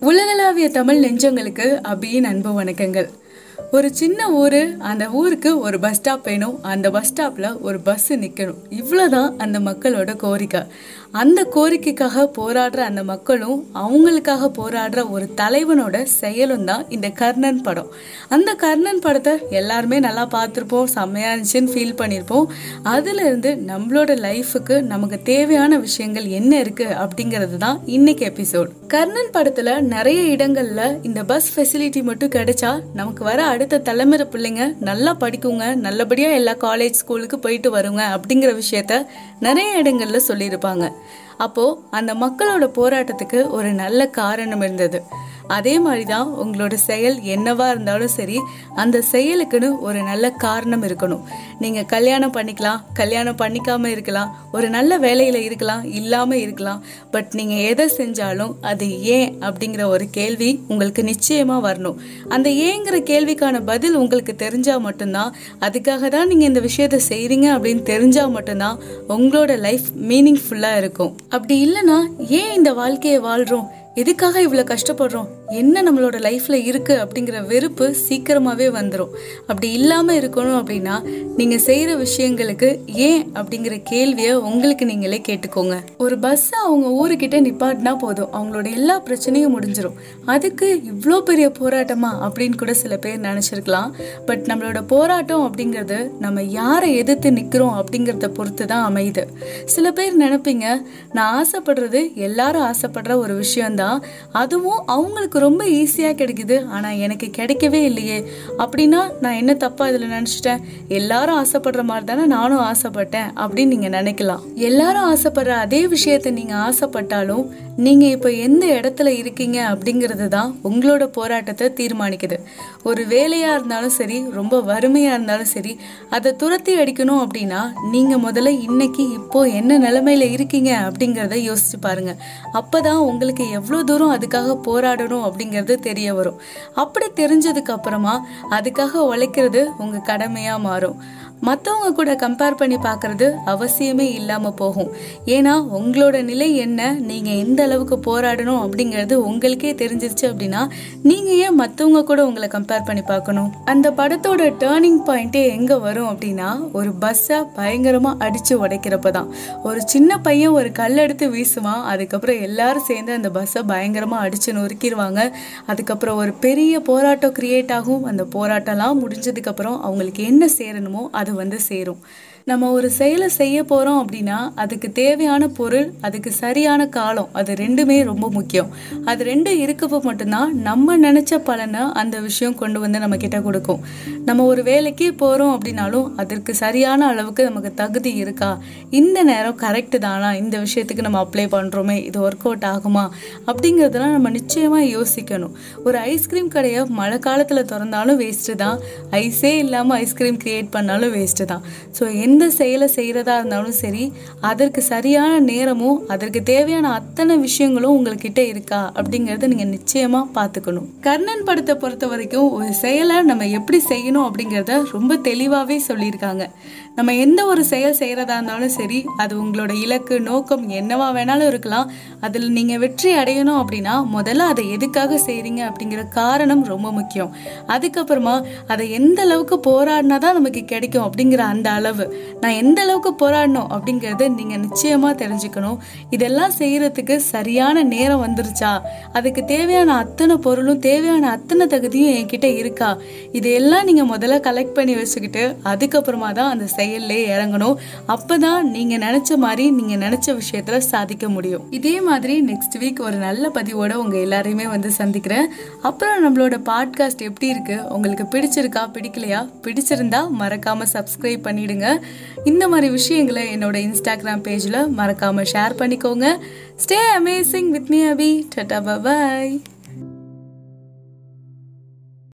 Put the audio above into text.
உலகளாவிய தமிழ் நெஞ்சங்களுக்கு அபியின் அன்பு வணக்கங்கள். ஒரு சின்ன ஊர் அந்த ஊருக்கு ஒரு பஸ் ஸ்டாப் வேணும். அந்த பஸ் ஸ்டாப்பில் ஒரு பஸ் நிற்கணும் இவ்வளோதான் அந்த மக்களோட கோரிக்கை. அந்த கோரிக்கைக்காக போராடுற அந்த மக்களும் அவங்களுக்காக போராடுற ஒரு தலைவனோட செயலும் தான் இந்த கர்ணன் படம். அந்த கர்ணன் படத்தை எல்லாருமே நல்லா பார்த்துருப்போம் செம்மையா இருந்துச்சுன்னு ஃபீல் பண்ணியிருப்போம் அதுலேருந்து நம்மளோட லைஃபுக்கு நமக்கு தேவையான விஷயங்கள் என்ன இருக்கு அப்படிங்கிறது தான் இன்னைக்கு எபிசோட் கர்ணன் படத்துல நிறைய இடங்கள்ல இந்த பஸ் ஃபெசிலிட்டி மட்டும் கிடைச்சா நமக்கு வர அடுத்த தலைமுறை பிள்ளைங்க நல்லா படிக்குங்க நல்லபடியா எல்லா காலேஜ் ஸ்கூலுக்கு போயிட்டு வருங்க அப்படிங்கிற விஷயத்த நிறைய இடங்கள்ல சொல்லியிருப்பாங்க. அப்போ அந்த மக்களோட போராட்டத்துக்கு ஒரு நல்ல காரணம் இருந்தது. அதே மாதிரி தான் உங்களோட செயல் என்னவா இருந்தாலும் சரி அந்த செயலுக்குன்னு ஒரு நல்ல காரணம் இருக்கணும். நீங்க கல்யாணம் பண்ணிக்கலாம் கல்யாணம் பண்ணிக்காம இருக்கலாம் ஒரு நல்ல வேலையில இருக்கலாம் இல்லாம இருக்கலாம். பட் நீங்க எதை செஞ்சாலும் அது ஏன் அப்படிங்கிற ஒரு கேள்வி உங்களுக்கு நிச்சயமா வரணும். அந்த ஏங்கிற கேள்விக்கான பதில் உங்களுக்கு தெரிஞ்சா மட்டும்தான் அதுக்காக தான் நீங்க இந்த விஷயத்த செய்றீங்க அப்படின்னு தெரிஞ்சா மட்டும்தான் உங்களோட லைஃப் மீனிங்ஃபுல்லா இருக்கும். அப்படி இல்லைன்னா ஏன் இந்த வாழ்க்கையை வாழ்றோம்? எதுக்காக இவ்வளோ கஷ்டப்படுறோம்? என்ன நம்மளோட லைஃப்பில் இருக்குது அப்படிங்கிற வெறுப்பு சீக்கிரமாகவே வந்துடும் அப்படி இல்லாமல் இருக்கணும் அப்படின்னா நீங்கள் செய்கிற விஷயங்களுக்கு ஏன் அப்படிங்கிற கேள்வியை உங்களுக்கு நீங்களே கேட்டுக்கோங்க. ஒரு பஸ் அவங்க ஊருக்கிட்ட நிப்பாட்டினா போதும். அவங்களோட எல்லா பிரச்சனையும் முடிஞ்சிடும் அதுக்கு இவ்வளோ பெரிய போராட்டமா அப்படின்னு கூட சில பேர் நினச்சிருக்கலாம். பட் நம்மளோட போராட்டம் அப்படிங்கிறது நம்ம யாரை எதிர்த்து நிற்கிறோம் அப்படிங்கிறத பொறுத்து தான் அமையுது. சில பேர் நினைப்பீங்க நான் ஆசைப்படுறது எல்லாரும் ஆசைப்படுற ஒரு விஷயம்தான். அதுவும் அவங்களுக்கு ரொம்ப ஈஸியாக கிடைக்குது. ஆனால் எனக்கு கிடைக்கவே இல்லையே. அப்படின்னா நான் என்ன தப்பாக இதில் நினச்சிட்டேன்? எல்லாரும் ஆசைப்படுற மாதிரி தானே நானும் ஆசைப்பட்டேன் அப்படின்னு நீங்கள் நினைக்கலாம். எல்லாரும் ஆசைப்படுற அதே விஷயத்தை நீங்கள் ஆசைப்பட்டாலும் நீங்கள் இப்போ எந்த இடத்துல இருக்கீங்க அப்படிங்கிறது தான் உங்களோட போராட்டத்தை தீர்மானிக்குது. ஒரு வேலையாக இருந்தாலும் சரி ரொம்ப வறுமையாக இருந்தாலும் சரி அதை துரத்தி அடிக்கணும் அப்படின்னா நீங்கள் முதல்ல இன்னைக்கு இப்போ என்ன நிலைமையில இருக்கீங்க அப்படிங்கிறத யோசிச்சு பாருங்க. அப்பதான் உங்களுக்கு எவ்வளோ தூரம் அதுக்காக போராடணும் அப்படிங்கிறது தெரிய வரும். அப்படி தெரிஞ்சதுக்கு அப்புறமா அதுக்காக உழைக்கிறது உங்கள் கடமையாக மாறும். மற்றவங்க கூட கம்பேர் பண்ணி பார்க்கறது அவசியமே இல்லாமல் போகும். ஏன்னா உங்களோட நிலை என்ன? நீங்கள் எந்த அளவுக்கு போராடணும் அப்படிங்கிறது உங்களுக்கே தெரிஞ்சிருச்சு அப்படின்னா நீங்கள் ஏன் மற்றவங்க கூட உங்களை கம்பேர் பண்ணி பார்க்கணும்? அந்த படத்தோட டேர்னிங் பாயிண்ட்டே எங்கே வரும் அப்படின்னா ஒரு பஸ்ஸை பயங்கரமாக அடித்து உடைக்கிறப்ப தான் ஒரு சின்ன பையன் ஒரு கல் எடுத்து வீசுவான் அதுக்கப்புறம் எல்லாரும் சேர்ந்து அந்த பஸ்ஸை பயங்கரமாக அடித்து நொறுக்கிடுவாங்க. அதுக்கப்புறம் ஒரு பெரிய போராட்டம் கிரியேட் ஆகும். அந்த போராட்டம்லாம் முடிஞ்சதுக்கப்புறம் அவங்களுக்கு என்ன சேரணுமோ அது அது வந்து சேரும். நம்ம ஒரு செயலை செய்ய போகிறோம் அப்படின்னா அதுக்கு தேவையான பொருள் அதுக்கு சரியான காலம் அது ரெண்டுமே ரொம்ப முக்கியம். அது ரெண்டும் இருக்கப்போ மட்டும்தான் நம்ம நினச்ச பலனை அந்த விஷயம் கொண்டு வந்து நம்ம கிட்ட கொடுக்கும். நம்ம ஒரு வேலைக்கு போகிறோம் அப்படின்னாலும் அதற்கு சரியான அளவுக்கு நமக்கு தகுதி இருக்கா? இந்த நேரம் கரெக்டு தானா? இந்த விஷயத்துக்கு நம்ம அப்ளை பண்ணுறோமே இது ஒர்க் அவுட் ஆகுமா? அப்படிங்கிறதெல்லாம் நம்ம நிச்சயமாக யோசிக்கணும். ஒரு ஐஸ்கிரீம் கடையை மழை காலத்தில் திறந்தாலும் வேஸ்ட்டு தான். ஐஸே இல்லாமல் ஐஸ்கிரீம் க்ரியேட் பண்ணாலும் வேஸ்ட்டு தான். ஸோ எந்த செயலை செய்கிறதா இருந்தாலும் சரி அதற்கு சரியான நேரமும் அதற்கு தேவையான அத்தனை விஷயங்களும் உங்கள்கிட்ட இருக்கா அப்படிங்கிறத நீங்கள் நிச்சயமாக பார்த்துக்கணும். கர்ணன் படத்தை பொறுத்த வரைக்கும் ஒரு செயலை நம்ம எப்படி செய்யணும் அப்படிங்கிறத ரொம்ப தெளிவாகவே சொல்லியிருக்காங்க. நம்ம எந்த ஒரு செயல் செய்கிறதா இருந்தாலும் சரி அது உங்களோட இலக்கு நோக்கம் என்னவா வேணாலும் இருக்கலாம். அதில் நீங்கள் வெற்றி அடையணும் அப்படின்னா முதல்ல அதை எதுக்காக செய்கிறீங்க அப்படிங்கிற காரணம் ரொம்ப முக்கியம். அதுக்கப்புறமா அதை எந்த அளவுக்கு போராடினா தான் நமக்கு கிடைக்கும் அப்படிங்கிற அந்த அளவு. நான் எந்த அளவுக்கு போராடணும் அப்படிங்கறத நீங்கள் நிச்சயமாக தெரிஞ்சுக்கணும். இதெல்லாம் செய்கிறதுக்கு சரியான நேரம் வந்துருச்சா? அதுக்கு தேவையான அத்தனை பொருளும் தேவையான அத்தனை தகுதியும் என்கிட்ட இருக்கா? இதையெல்லாம் நீங்கள் முதல்ல கலெக்ட் பண்ணி வச்சுக்கிட்டு அதுக்கப்புறமா தான் அந்த செயல்லே இறங்கணும். அப்போ தான் நீங்கள் நினச்ச மாதிரி நீங்கள் நினச்ச விஷயத்தில் சாதிக்க முடியும். இதே மாதிரி நெக்ஸ்ட் வீக் ஒரு நல்ல பதிவோட உங்கள் எல்லாரையுமே வந்து சந்திக்கிறேன். அப்புறம் நம்மளோட பாட்காஸ்ட் எப்படி இருக்குது உங்களுக்கு பிடிச்சிருக்கா? பிடிக்கலையா? பிடிச்சிருந்தா மறக்காமல் சப்ஸ்கிரைப் பண்ணிடுங்க. இந்த மாதிரி விஷயங்களை என்னோட இன்ஸ்டாகிராம் பேஜில் மறக்காமல் ஷேர் பண்ணிக்கோங்க. Stay amazing with me Abhi tata bye